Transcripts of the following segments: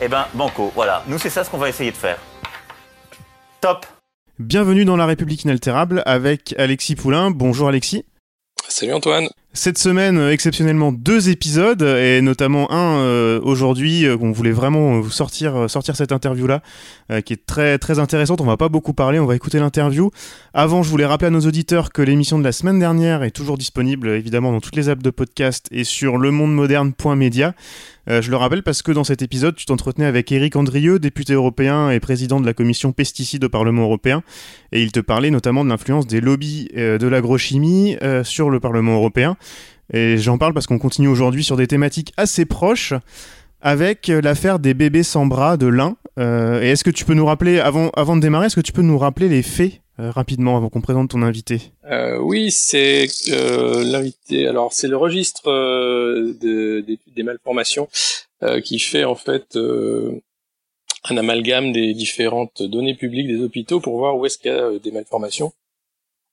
Eh ben, banco, voilà. Nous, c'est ça ce qu'on va essayer de faire. Top Bienvenue dans La République inaltérable avec Alexis Poulain. Bonjour Alexis. Salut Antoine. Cette semaine, euh, exceptionnellement, deux épisodes, et notamment un euh, aujourd'hui, euh, qu'on voulait vraiment vous sortir, sortir cette interview-là, qui est très, très intéressante. On va pas beaucoup parler, on va écouter l'interview. Avant, je voulais rappeler à nos auditeurs que l'émission de la semaine dernière est toujours disponible, évidemment, dans toutes les apps de podcast et sur lemondemoderne.media. Euh, je le rappelle parce que dans cet épisode, tu t'entretenais avec Éric Andrieux, député européen et président de la commission pesticides au Parlement européen, et il te parlait notamment de l'influence des lobbies euh, de l'agrochimie euh, sur le Parlement européen. Et j'en parle parce qu'on continue aujourd'hui sur des thématiques assez proches avec l'affaire des bébés sans bras de l'Ain. et est-ce que tu peux nous rappeler, avant, avant de démarrer, est-ce que tu peux nous rappeler les faits rapidement avant qu'on présente ton invité? Euh, Oui, c'est euh, l'invité. Alors c'est le registre euh, de, des malformations qui fait en fait un amalgame des différentes données publiques des hôpitaux pour voir où est-ce qu'il y a des malformations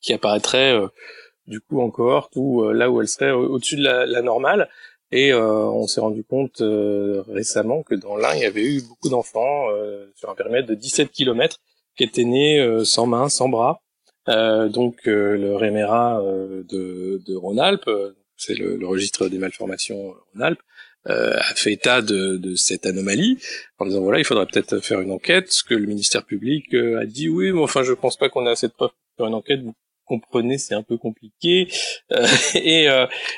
qui apparaîtraient du coup en cohorte ou là où elles seraient au-dessus de la, la, normale. Et on s'est rendu compte récemment que dans l'un, il y avait eu beaucoup d'enfants sur un périmètre de 17 km qui était nés sans main, sans bras, euh, donc euh, le euh, de, de Rhône-Alpes, c'est le, le, registre des malformations Rhône-Alpes, a fait état de, de, cette anomalie en disant voilà il faudrait peut-être faire une enquête. Ce que le ministère public a dit oui, mais enfin je pense pas qu'on a assez de preuves pour une enquête. Comprenez, c'est un peu compliqué et,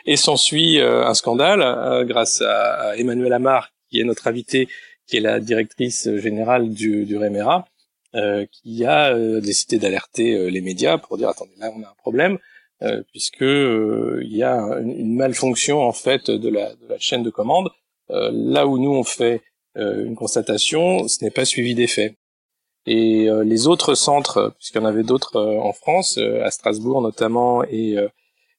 et s'ensuit un scandale grâce à, à Emmanuel Amar qui est notre invité, qui est la directrice générale du, du REMERA, euh, qui a euh, décidé d'alerter euh, les médias pour dire attendez là on a un problème puisque il y a une, malfonction en fait de la, de la chaîne de commande. là où nous on fait une constatation, ce n'est pas suivi des faits. Et les autres centres, puisqu'il y en avait d'autres en France, à Strasbourg notamment et,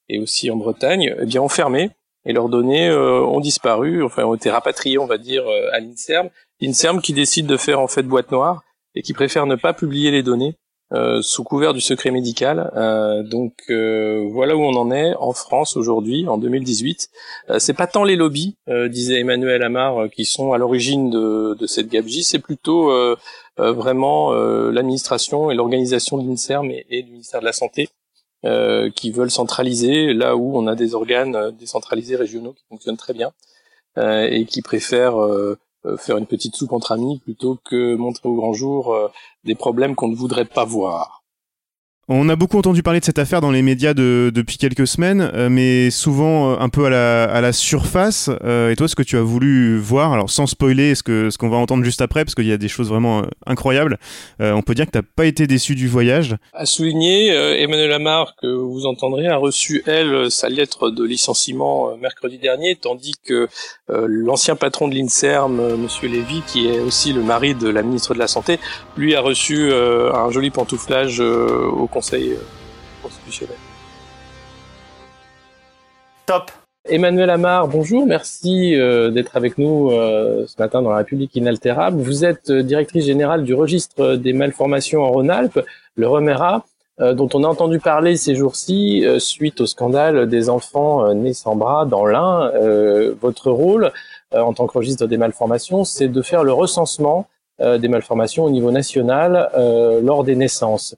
et aussi en Bretagne, eh bien ont fermé et leurs données ont disparu, enfin ont été rapatriées, on va dire, à l'Inserm. L'Inserm qui décide de faire en fait boîte noire et qui préfèrent ne pas publier les données euh, sous couvert du secret médical. Euh, donc euh, voilà où on en est en France aujourd'hui, en 2018. Euh, c'est pas tant les lobbies, disait Emmanuel Amar, qui sont à l'origine de, cette gabegie, c'est plutôt vraiment l'administration et l'organisation de l'INSERM et, et, du ministère de la Santé qui veulent centraliser là où on a des organes décentralisés régionaux qui fonctionnent très bien et qui préfèrent faire une petite soupe entre amis plutôt que montrer au grand jour euh, des problèmes qu'on ne voudrait pas voir. On a beaucoup entendu parler de cette affaire dans les médias depuis quelques semaines, euh, mais souvent euh, un peu à la, surface. Euh, et toi, ce que tu as voulu voir, alors sans spoiler ce qu'on ce qu'on va entendre juste après, parce qu'il y a des choses vraiment incroyables, on peut dire que tu n'as pas été déçu du voyage. À souligner, Emmanuel Lamar, que vous entendrez, a reçu, elle, sa lettre de licenciement mercredi dernier, tandis que l'ancien patron de l'INSERM, Monsieur Lévy, qui est aussi le mari de la ministre de la Santé, lui a reçu un joli pantouflage au Conseil euh, constitutionnel. Top. Emmanuel Amar, bonjour, merci euh, d'être avec nous euh, ce matin dans la République inaltérable. Vous êtes directrice générale du registre des malformations en Rhône-Alpes, le REMERA, dont on a entendu parler ces jours-ci suite au scandale des enfants nés sans bras dans l'Ain. votre rôle en tant que registre des malformations, c'est de faire le recensement des malformations au niveau national lors des naissances.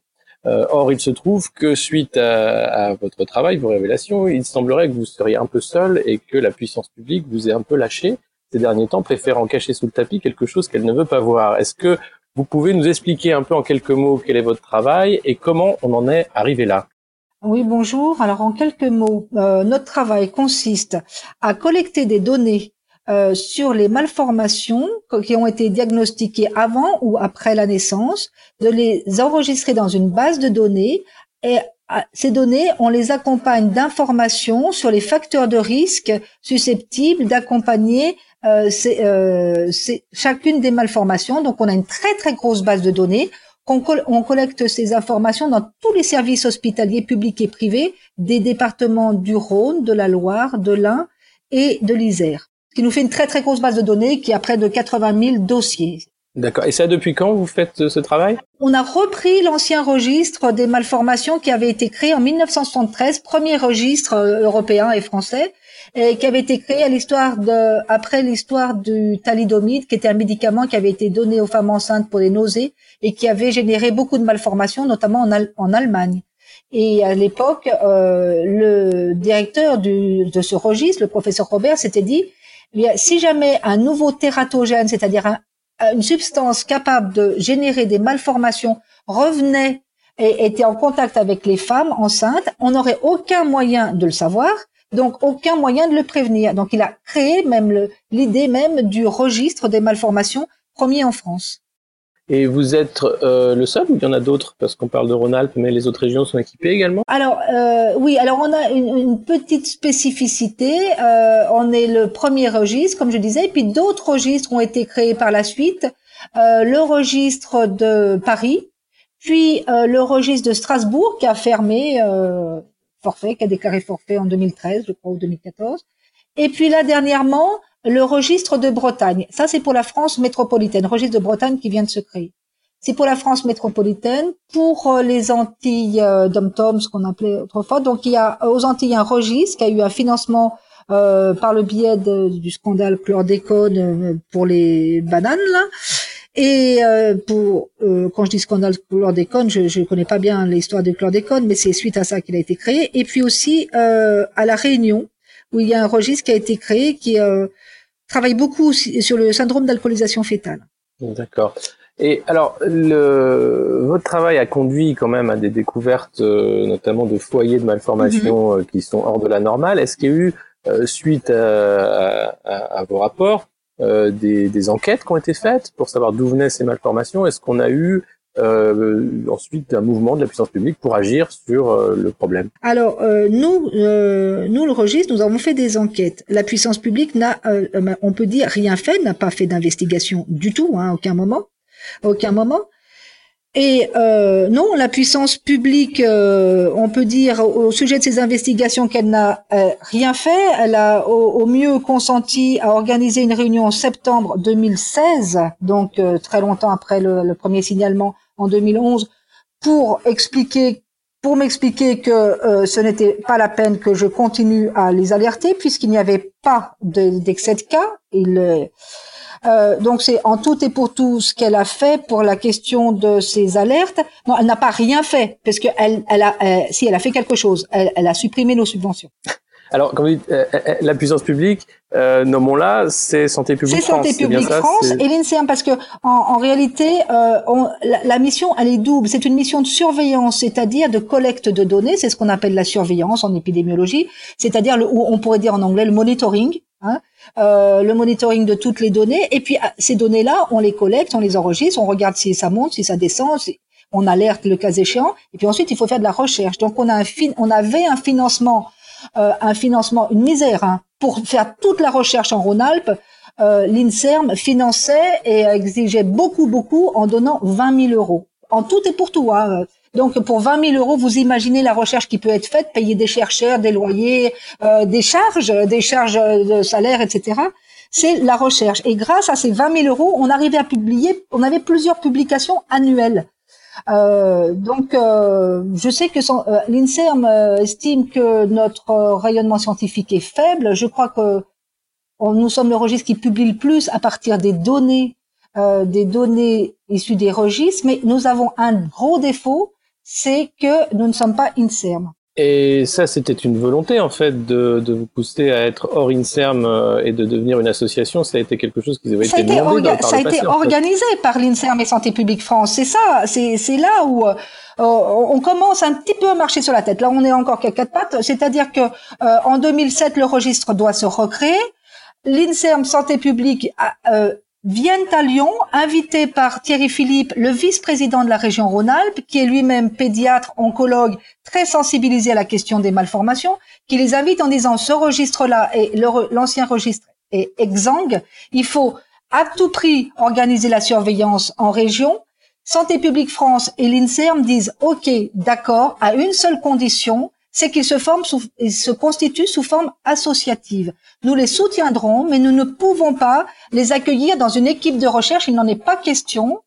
Euh, or, il se trouve que suite à, votre travail, vos révélations, il semblerait que vous seriez un peu seul et que la puissance publique vous ait un peu lâché ces derniers temps, préférant cacher sous le tapis quelque chose qu'elle ne veut pas voir. Est-ce que vous pouvez nous expliquer un peu en quelques mots quel est votre travail et comment on en est arrivé là? Oui, bonjour. Alors en quelques mots, euh, notre travail consiste à collecter des données euh, sur les malformations qui ont été diagnostiquées avant ou après la naissance, de les enregistrer dans une base de données et ces données, on les accompagne d'informations sur les facteurs de risque susceptibles d'accompagner euh, euh chacune des malformations. Donc, on a une très très grosse base de données. On, collecte ces informations dans tous les services hospitaliers publics et privés des départements du Rhône, de la Loire, de l'Ain et de l'Isère, qui nous fait une très très grosse base de données qui a près de 80 000 dossiers. D'accord. Et ça, depuis quand vous faites ce travail? On a repris l'ancien registre des malformations qui avait été créé en 1973, premier registre euh, européen et français, et qui avait été créé à l'histoire de, après l'histoire du thalidomide, qui était un médicament qui avait été donné aux femmes enceintes pour les nausées et qui avait généré beaucoup de malformations, notamment en, en Allemagne. Et à l'époque, euh, le directeur du, de ce registre, le professeur Robert, s'était dit, eh si jamais un nouveau tératogène, c'est-à-dire un, une substance capable de générer des malformations revenait et était en contact avec les femmes enceintes, on n'aurait aucun moyen de le savoir, donc aucun moyen de le prévenir. Donc il a créé même l'idée même du registre des malformations premier en France. Et vous êtes euh, le seul ou il y en a d'autres? Parce qu'on parle de Rhône-Alpes, mais les autres régions sont équipées également? Alors euh, oui, alors on a une, une petite spécificité. Euh, on est le premier registre, comme je disais, et puis d'autres registres ont été créés par la suite. Euh, le registre de Paris, puis euh, le registre de Strasbourg qui a fermé forfait, qui a déclaré forfait en 2013, je crois, ou 2014. Et puis là, dernièrement, le registre de Bretagne. Ça, c'est pour la France métropolitaine, registre de Bretagne qui vient de se créer. C'est pour la France métropolitaine, pour euh, les Antilles euh, dom ce qu'on appelait autrefois. Donc, il y a aux Antilles un registre qui a eu un financement euh, par le biais du scandale chlordécone euh, pour les bananes, là. Et pour quand je dis scandale chlordécone, je ne connais pas bien l'histoire du chlordécone, mais c'est suite à ça qu'il a été créé. Et puis aussi à la Réunion, où il y a un registre qui a été créé qui travaille beaucoup sur le syndrome d'alcoolisation fétale. D'accord. Et alors, le, votre travail a conduit quand même à des découvertes, euh, notamment de foyers de malformation mhm. euh, qui sont hors de la normale. Est-ce qu'il y a eu, euh, suite à, à, à, vos rapports, des, des, enquêtes qui ont été faites pour savoir d'où venaient ces malformations? Est-ce qu'on a eu euh, ensuite un mouvement de la puissance publique pour agir sur euh, le problème Alors euh, nous, euh, nous le registre, nous avons fait des enquêtes. La puissance publique n'a, euh, on peut dire, rien fait, n'a pas fait d'investigation du tout, hein, aucun moment, aucun moment. Et euh, non, la puissance publique, on peut dire au sujet de ces investigations qu'elle n'a rien fait. Elle a au, mieux consenti à organiser une réunion en septembre 2016, donc très longtemps après le premier signalement en 2011 pour expliquer pour m'expliquer que euh, ce n'était pas la peine que je continue à les alerter puisqu'il n'y avait pas d'excès de, cas. Il, euh, donc c'est en tout et pour tout ce qu'elle a fait pour la question de ces alertes. Non, elle n'a pas rien fait parce que elle, a, si elle a fait quelque chose, elle, elle a supprimé nos subventions. Alors, comme vous dites, euh, euh, la puissance publique, euh, nommons-la, c'est Santé publique France. C'est Santé publique France et l'INSERM, parce que en, en réalité, euh, on, la, la, mission, elle est double. C'est une mission de surveillance, c'est-à-dire de collecte de données. C'est ce qu'on appelle la surveillance en épidémiologie, c'est-à-dire où on pourrait dire en anglais le monitoring. Hein, euh, le monitoring de toutes les données. Et puis ces données-là, on les collecte, on les enregistre, on regarde si ça monte, si ça descend, on alerte le cas échéant. Et puis ensuite, il faut faire de la recherche. Donc on a un fin, on avait un financement euh, un financement, une misère, hein, pour faire toute la recherche en Rhône-Alpes. Euh, L'INSERM finançait et exigeait beaucoup, beaucoup en donnant 20 000 euros. En tout et pour tout. Hein. Donc pour 20 000 euros, vous imaginez la recherche qui peut être faite, payer des chercheurs, des loyers, euh, des charges, des charges de salaire, etc. C'est la recherche. Et grâce à ces 20 000 euros, on arrivait à publier, on avait plusieurs publications annuelles. Euh, donc, euh, je sais que euh, l'INSERM estime que notre rayonnement scientifique est faible. Je crois que nous sommes le registre qui publie le plus à partir des données, des données issues des registres, mais nous avons un gros défaut, c'est que nous ne sommes pas INSERM. Et ça, c'était une volonté en fait de, de, vous pousser à être hors INSERM euh, et de devenir une association. Ça a été quelque chose qui avait été, demandé par Ça a été organisé par l'INSERM et Santé publique France. C'est ça, c'est là où euh, on commence un petit peu à marcher sur la tête. Là, on est encore qu'à quatre pattes. C'est-à-dire que euh, en 2007, le registre doit se recréer. L'INSERM Santé publique a, viennent à Lyon, invités par Thierry Philippe, le vice-président de la région Rhône-Alpes, qui est lui-même pédiatre, oncologue, très sensibilisé à la question des malformations, qui les invite en disant ce registre-là et l'ancien registre est exsangue, il faut à tout prix organiser la surveillance en région. Santé publique France et l'INSERM disent OK, d'accord, à une seule condition, c'est qu'ils se forment sous, ils se constituent sous forme associative. Nous les soutiendrons, mais nous ne pouvons pas les accueillir dans une équipe de recherche. Il n'en est pas question.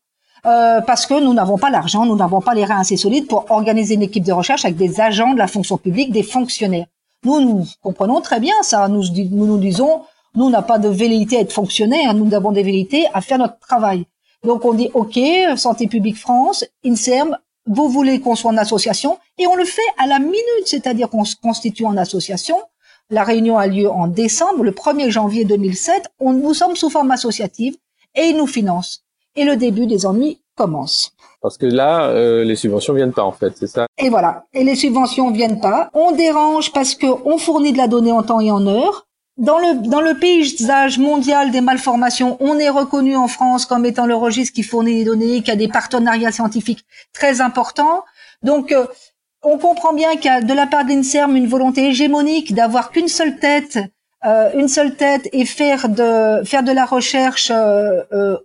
Euh, parce que nous n'avons pas l'argent, nous n'avons pas les reins assez solides pour organiser une équipe de recherche avec des agents de la fonction publique, des fonctionnaires. Nous, nous comprenons très bien ça. Nous nous, nous disons, nous, on n'a pas de velléité à être fonctionnaire, nous avons des velléités à faire notre travail. Donc on dit, OK, Santé publique France, INSERM, vous voulez qu'on soit en association, et on le fait à la minute, c'est-à-dire qu'on se constitue en association. La réunion a lieu en décembre, le 1er janvier 2007. On, nous sommes sous forme associative et ils nous financent. Et le début des ennuis commence. Parce que là, euh, les subventions viennent pas en fait, c'est ça? Et voilà. Et les subventions viennent pas. On dérange parce qu'on fournit de la donnée en temps et en heure. Dans le, dans le paysage mondial des malformations, on est reconnu en France comme étant le registre qui fournit les données, qui a des partenariats scientifiques très importants. Donc, euh, on comprend bien qu'il y a de la part de l'INSERM une volonté hégémonique d'avoir qu'une seule tête, euh, une seule tête et faire de faire de la recherche euh, euh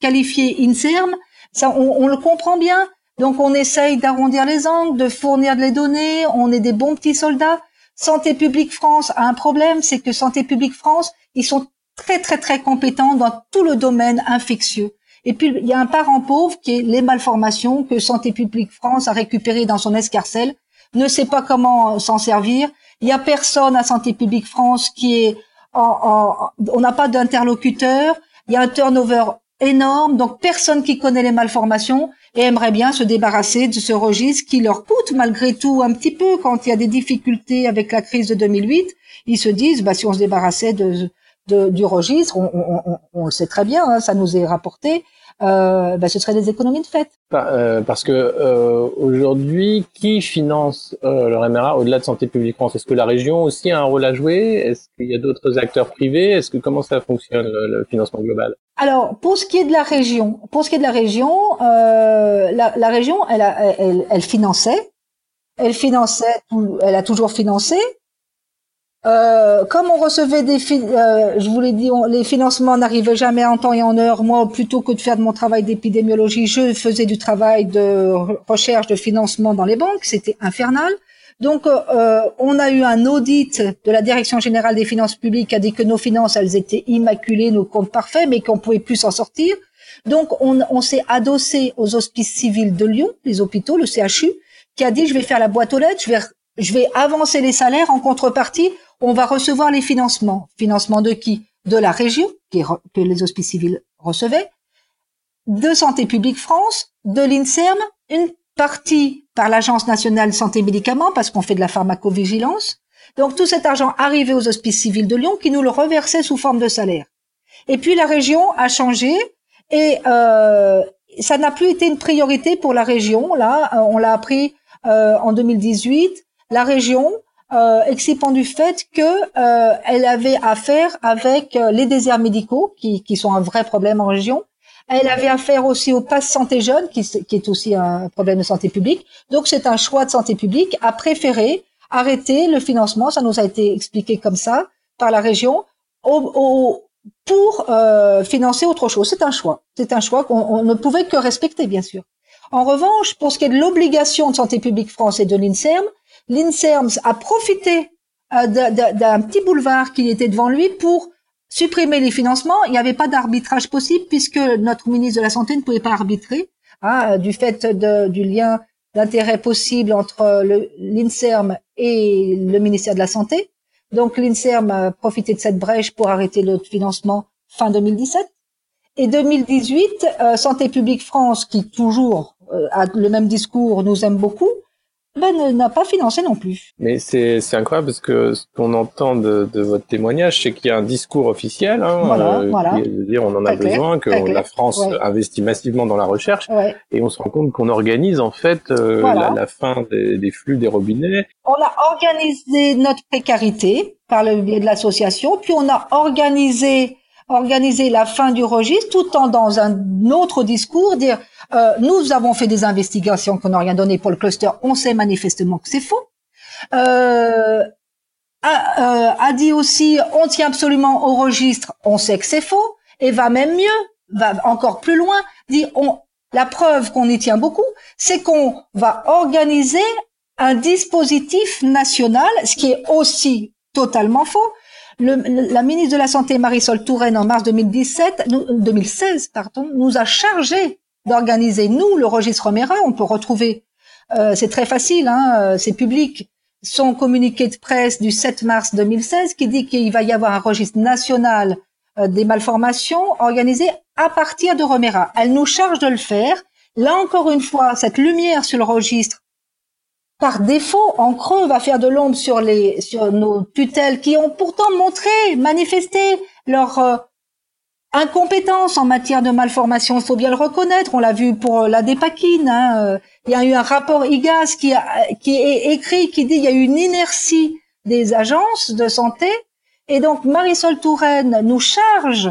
qualifiée INSERM. Ça, on, on, le comprend bien. Donc, on essaye d'arrondir les angles, de fournir des données. On est des bons petits soldats. Santé publique France a un problème, c'est que Santé publique France, ils sont très très très compétents dans tout le domaine infectieux. Et puis il y a un parent pauvre qui est les malformations que Santé publique France a récupéré dans son escarcelle, ne sait pas comment s'en servir. Il y a personne à Santé publique France qui est en, on n'a pas d'interlocuteur. Il y a un turnover énorme, donc personne qui connaît les malformations et aimerait bien se débarrasser de ce registre qui leur coûte malgré tout un petit peu quand il y a des difficultés avec la crise de 2008. Ils se disent, bah, si on se débarrassait de, du registre, on, le sait très bien, hein, ça nous est rapporté, euh, bah, ce serait des économies de fait. Euh, parce que euh, aujourd'hui, qui finance euh, le MRA au-delà de Santé publique France? Est-ce que la région aussi a un rôle à jouer? Est-ce qu'il y a d'autres acteurs privés? Est-ce que comment ça fonctionne le, financement global? Alors, pour ce qui est de la région, pour ce qui est de la région, euh, la, la, région, elle, a, elle, elle finançait, elle finançait, elle a toujours financé. Euh, comme on recevait des, euh, je vous l'ai dit, les financements n'arrivaient jamais en temps et en heure. Moi, plutôt que de faire de mon travail d'épidémiologie, je faisais du travail de recherche de financement dans les banques. C'était infernal. Donc, euh, on a eu un audit de la Direction générale des finances publiques qui a dit que nos finances, elles étaient immaculées, nos comptes parfaits, mais qu'on pouvait plus s'en sortir. Donc, on, on s'est adossé aux hospices civils de Lyon, les hôpitaux, le CHU, qui a dit, je vais faire la boîte aux lettres, je vais, je vais avancer les salaires en contrepartie on va recevoir les financements. Financement de qui? De la région, que les hospices civils recevaient, de Santé publique France, de l'INSERM, une partie par l'Agence nationale santé médicaments, parce qu'on fait de la pharmacovigilance. Donc tout cet argent arrivait aux hospices civils de Lyon qui nous le reversaient sous forme de salaire. Et puis la région a changé et euh, ça n'a plus été une priorité pour la région. Là, on l'a appris euh, en 2018. La région euh, excipant du fait que euh, elle avait affaire avec euh, les déserts médicaux, qui, qui sont un vrai problème en région. Elle avait affaire aussi au pass santé jeune, qui, qui est aussi un problème de santé publique. Donc c'est un choix de santé publique à préférer arrêter le financement, ça nous a été expliqué comme ça par la région, au, au, pour euh, financer autre chose. C'est un choix. C'est un choix qu'on ne pouvait que respecter, bien sûr. En revanche, pour ce qui est de l'obligation de santé publique France et de l'INSERM, l'INSERM a profité euh, d'un petit boulevard qui était devant lui pour supprimer les financements. Il n'y avait pas d'arbitrage possible puisque notre ministre de la Santé ne pouvait pas arbitrer hein, du fait du lien d'intérêt possible entre l'INSERM et le ministère de la Santé. Donc l'INSERM a profité de cette brèche pour arrêter le financement fin 2017. Et 2018, euh, Santé publique France, qui toujours euh, a le même discours, nous aime beaucoup, ben, n'a pas financé non plus. Mais c'est incroyable parce que ce qu'on entend de, de, votre témoignage, c'est qu'il y a un discours officiel, hein, voilà, euh, voilà. Qui dire on en a besoin, que la France investit massivement dans la recherche, ouais. et on se rend compte qu'on organise en fait euh, la, la, fin des, des, flux des robinets. On a organisé notre précarité par le biais de l'association, puis on a organisé organiser la fin du registre, tout en dans un autre discours dire euh, nous avons fait des investigations qu'on n'a rien donné pour le cluster, on sait manifestement que c'est faux. Euh, a, euh, a, dit aussi on tient absolument au registre, on sait que c'est faux, et va même mieux, va encore plus loin, dit on la preuve qu'on y tient beaucoup, c'est qu'on va organiser un dispositif national, ce qui est aussi totalement faux. Le, la ministre de la Santé, Marisol Touraine, en mars 2017, 2016, pardon, nous a chargé d'organiser, nous, le registre Romera. On peut retrouver, euh, c'est très facile, hein, euh, c'est public, son communiqué de presse du 7 mars 2016 qui dit qu'il va y avoir un registre national euh, des malformations organisé à partir de Romera. Elle nous charge de le faire. Là encore une fois, cette lumière sur le registre par défaut, en creux, va faire de l'ombre sur les sur nos tutelles qui ont pourtant montré, manifesté leur euh, incompétence en matière de malformation. Il faut bien le reconnaître. On l'a vu pour la dépakine. Hein. Euh, il y a eu un rapport IGAS qui, a, qui est écrit qui dit qu'il y a eu une inertie des agences de santé. Et donc Marisol Touraine nous charge,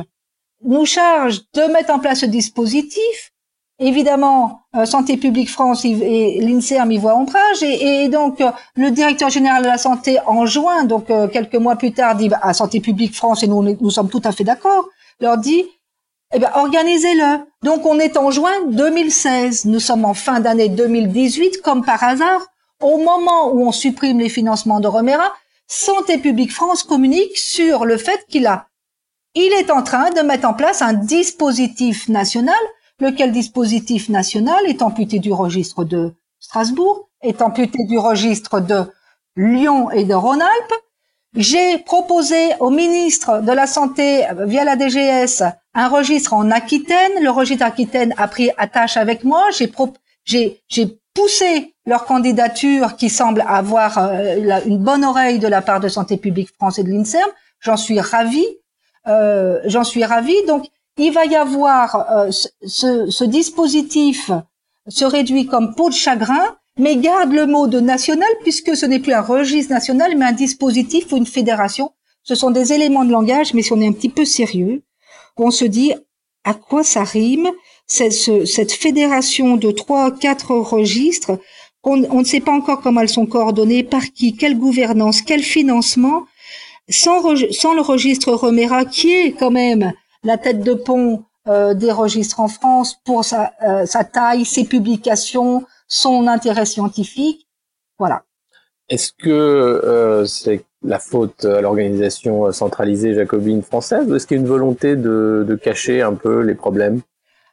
nous charge de mettre en place ce dispositif Évidemment, euh, Santé publique France et l'INSERM y voient ombrage et, donc euh, le directeur général de la santé en juin, donc euh, quelques mois plus tard, dit à Santé publique France et nous nous sommes tout à fait d'accord, leur dit eh bien, organisez-le. Donc on est en juin 2016, nous sommes en fin d'année 2018 comme par hasard, au moment où on supprime les financements de Romera, Santé publique France communique sur le fait qu'il a il est en train de mettre en place un dispositif national lequel dispositif national est amputé du registre de Strasbourg, est amputé du registre de Lyon et de Rhône-Alpes. J'ai proposé au ministre de la Santé, via la DGS, un registre en Aquitaine. Le registre Aquitaine a pris attache avec moi. J'ai, j'ai, poussé leur candidature qui semble avoir euh, une bonne oreille de la part de Santé publique France et de l'INSERM. J'en suis ravie. Euh, j'en suis ravie. Donc, il va y avoir euh, ce, dispositif se réduit comme peau de chagrin, mais garde le mot de national puisque ce n'est plus un registre national, mais un dispositif ou une fédération. Ce sont des éléments de langage, mais si on est un petit peu sérieux, on se dit à quoi ça rime cette, cette fédération de trois, quatre registres. On, on, ne sait pas encore comment elles sont coordonnées, par qui, quelle gouvernance, quel financement, sans, sans le registre Romera qui est quand même la tête de pont euh, des registres en France pour sa, euh, sa taille, ses publications, son intérêt scientifique. Voilà. Est-ce que euh, c'est la faute à l'organisation centralisée jacobine française ou est-ce qu'il y a une volonté de, de cacher un peu les problèmes?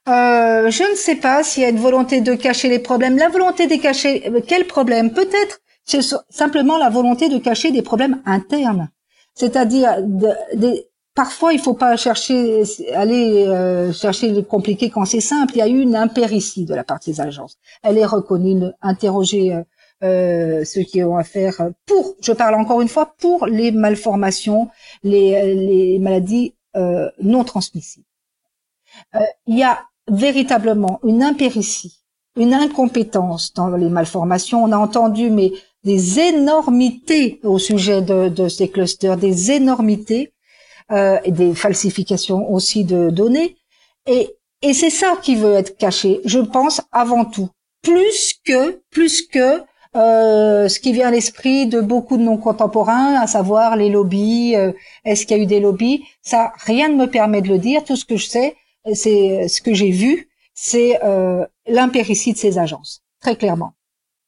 Euh, Je ne sais pas s'il y a une volonté de cacher les problèmes. La volonté de cacher quel problème? Peut-être c'est simplement la volonté de cacher des problèmes internes, c'est-à-dire des parfois, il faut pas chercher, aller euh, chercher le compliqué quand c'est simple. Il y a eu une impéritie de la part des agences. Elle est reconnue, interroger euh, euh, ceux qui ont affaire pour, je parle encore une fois, pour les malformations, les, les maladies euh, non transmissibles. Euh, il y a véritablement une impéritie, une incompétence dans les malformations. On a entendu mais des énormités au sujet de, de ces clusters, des énormités euh, des falsifications aussi de données. Et, et c'est ça qui veut être caché, je pense, avant tout. Plus que, plus que euh, ce qui vient à l'esprit de beaucoup de non contemporains, à savoir les lobbies. Euh, est-ce qu'il y a eu des lobbies? Ça, rien ne me permet de le dire. Tout ce que je sais, c'est ce que j'ai vu, c'est euh, de ces agences, très clairement.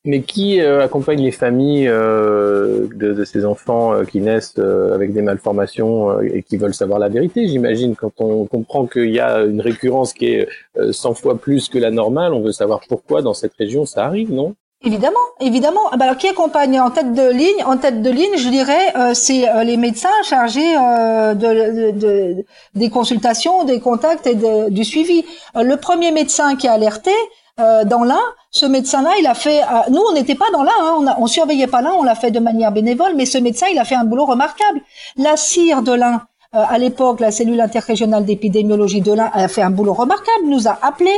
Mais qui euh, accompagne les familles euh, de, de, ces enfants euh, qui naissent euh, avec des malformations et qui veulent savoir la vérité J'imagine quand on comprend qu'il y a une récurrence qui est 100 fois plus que la normale, on veut savoir pourquoi dans cette région ça arrive, non? Évidemment, évidemment. Ah bah alors, qui accompagne en tête de ligne En tête de ligne, je dirais, euh, c'est euh, les médecins chargés euh, de, de, des consultations, des contacts et de, du suivi. le premier médecin qui a alerté, euh, dans l'un, ce médecin-là, il a fait. Euh, nous, on n'était pas dans l'un, hein, on, on surveillait pas l'un, on l'a fait de manière bénévole, mais ce médecin, il a fait un boulot remarquable. La cire de l'un, euh, à l'époque, la cellule interrégionale d'épidémiologie de l'un, a fait un boulot remarquable, nous a appelé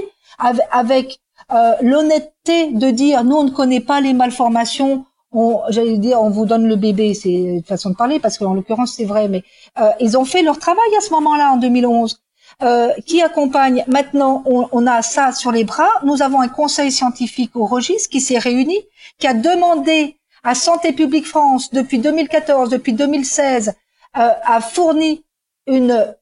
avec, l'honnêteté de dire, nous, on ne connaît pas les malformations, on, j'allais dire, on vous donne le bébé, c'est une façon de parler, parce qu'en l'occurrence, c'est vrai, mais euh, ils ont fait leur travail à ce moment-là, en 2011. Euh, qui accompagne maintenant, on, on, a ça sur les bras. Nous avons un conseil scientifique au registre qui s'est réuni, qui a demandé à Santé publique France depuis 2014, depuis 2016, euh, a fourni une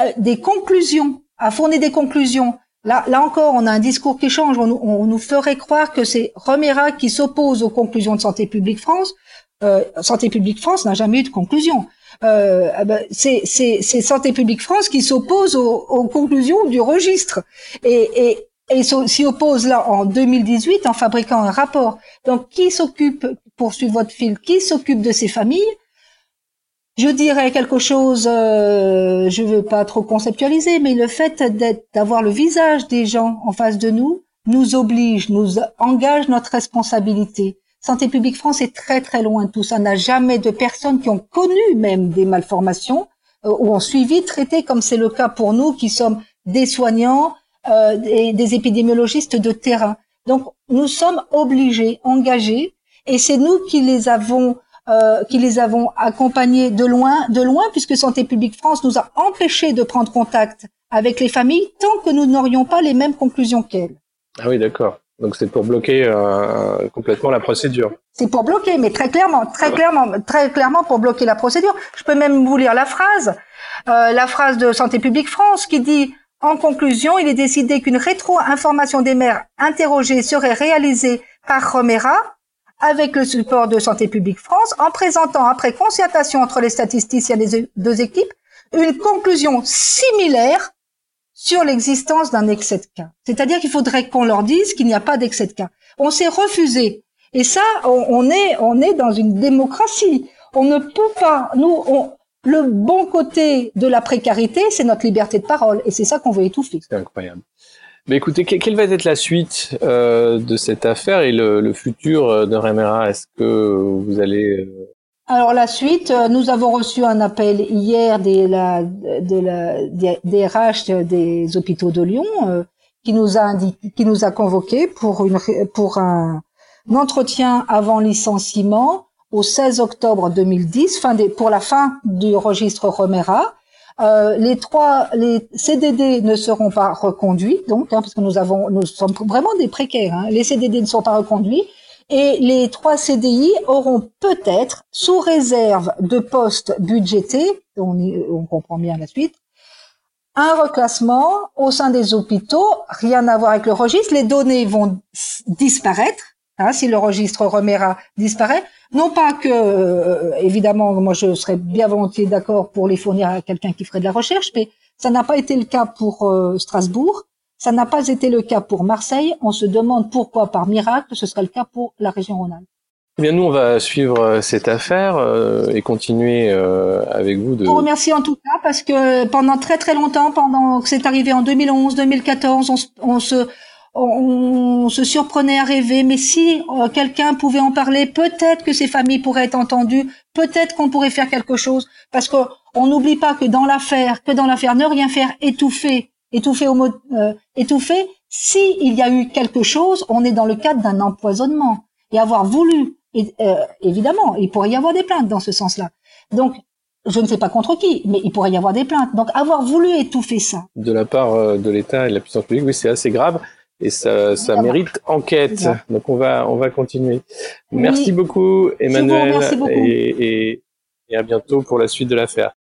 euh, des conclusions, a fourni des conclusions. Là, là encore, on a un discours qui change. On, on nous ferait croire que c'est Romera qui s'oppose aux conclusions de Santé publique France. Euh, Santé publique France n'a jamais eu de conclusion. Euh, ah ben, c'est Santé publique France qui s'oppose aux, aux, conclusions du registre. Et, et, et s'y oppose là en 2018 en fabriquant un rapport. Donc, qui s'occupe, pour suivre votre fil, qui s'occupe de ces familles? Je dirais quelque chose, euh, je veux pas trop conceptualiser, mais le fait d'avoir le visage des gens en face de nous nous oblige, nous engage notre responsabilité. Santé publique France est très très loin de tout ça. N'a jamais de personnes qui ont connu même des malformations euh, ou ont suivi, traité comme c'est le cas pour nous qui sommes des soignants, euh, des, des, épidémiologistes de terrain. Donc nous sommes obligés, engagés, et c'est nous qui les avons euh, qui les avons accompagnés de loin, de loin, puisque Santé publique France nous a empêchés de prendre contact avec les familles tant que nous n'aurions pas les mêmes conclusions qu'elles. Ah oui, d'accord. Donc c'est pour bloquer euh, complètement la procédure. C'est pour bloquer, mais très clairement, très clairement, très clairement pour bloquer la procédure. Je peux même vous lire la phrase, euh, la phrase de Santé publique France qui dit en conclusion, il est décidé qu'une rétro-information des maires interrogés serait réalisée par Romera avec le support de Santé publique France en présentant, après concertation entre les statisticiens des deux équipes, une conclusion similaire sur l'existence d'un excès de cas. C'est-à-dire qu'il faudrait qu'on leur dise qu'il n'y a pas d'excès de cas. On s'est refusé. Et ça, on, est, on est dans une démocratie. On ne peut pas, nous, on, le bon côté de la précarité, c'est notre liberté de parole, et c'est ça qu'on veut étouffer. C'est incroyable. Mais écoutez, quelle va être la suite euh, de cette affaire et le, le futur euh, de Remera Est-ce que vous allez euh... Alors la suite, euh, nous avons reçu un appel hier des, la, de la, des, RH des hôpitaux de Lyon euh, qui nous a indiqué, qui nous a convoqué pour une pour un, un entretien avant licenciement au 16 octobre 2010, fin des, pour la fin du registre Romera. Euh, les trois, les CDD ne seront pas reconduits, donc hein, parce que nous avons, nous sommes vraiment des précaires. Hein. Les CDD ne sont pas reconduits et les trois CDI auront peut-être, sous réserve de postes budgétés, on, on comprend bien la suite, un reclassement au sein des hôpitaux, rien à voir avec le registre. Les données vont disparaître Hein, si le registre Romera disparaît, non pas que, euh, évidemment, moi je serais bien volontiers d'accord pour les fournir à quelqu'un qui ferait de la recherche, mais ça n'a pas été le cas pour euh, Strasbourg, ça n'a pas été le cas pour Marseille. On se demande pourquoi, par miracle, ce serait le cas pour la région Rhône-Alpes. Eh bien, nous, on va suivre euh, cette affaire euh, et continuer euh, avec vous. De... Je vous remercie en tout cas parce que pendant très très longtemps, pendant que c'est arrivé en 2011, 2014, on, on se on se surprenait à rêver, mais si euh, quelqu'un pouvait en parler, peut-être que ces familles pourraient être entendues, peut-être qu'on pourrait faire quelque chose, parce que on n'oublie pas que dans l'affaire, que dans l'affaire ne rien faire, étouffer, étouffer au mot, euh, si il y a eu quelque chose, on est dans le cadre d'un empoisonnement et avoir voulu, et, euh, évidemment, il pourrait y avoir des plaintes dans ce sens-là. Donc je ne sais pas contre qui, mais il pourrait y avoir des plaintes. Donc avoir voulu étouffer ça. De la part euh, de l'État et de la puissance publique, oui, c'est assez grave et ça, ça mérite enquête. Donc on va on va continuer. Merci beaucoup Emmanuel beaucoup. Et, et, et à bientôt pour la suite de l'affaire.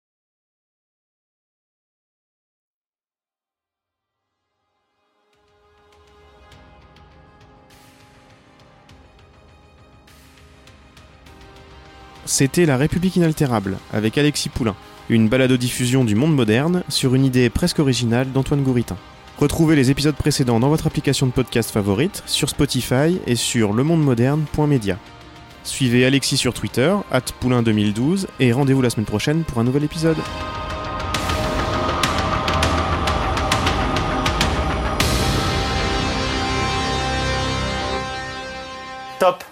C'était La République inaltérable avec Alexis Poulain, une balado-diffusion du monde moderne sur une idée presque originale d'Antoine Gouritin. Retrouvez les épisodes précédents dans votre application de podcast favorite, sur Spotify et sur lemondemoderne.media. Suivez Alexis sur Twitter, poulain2012, et rendez-vous la semaine prochaine pour un nouvel épisode. Top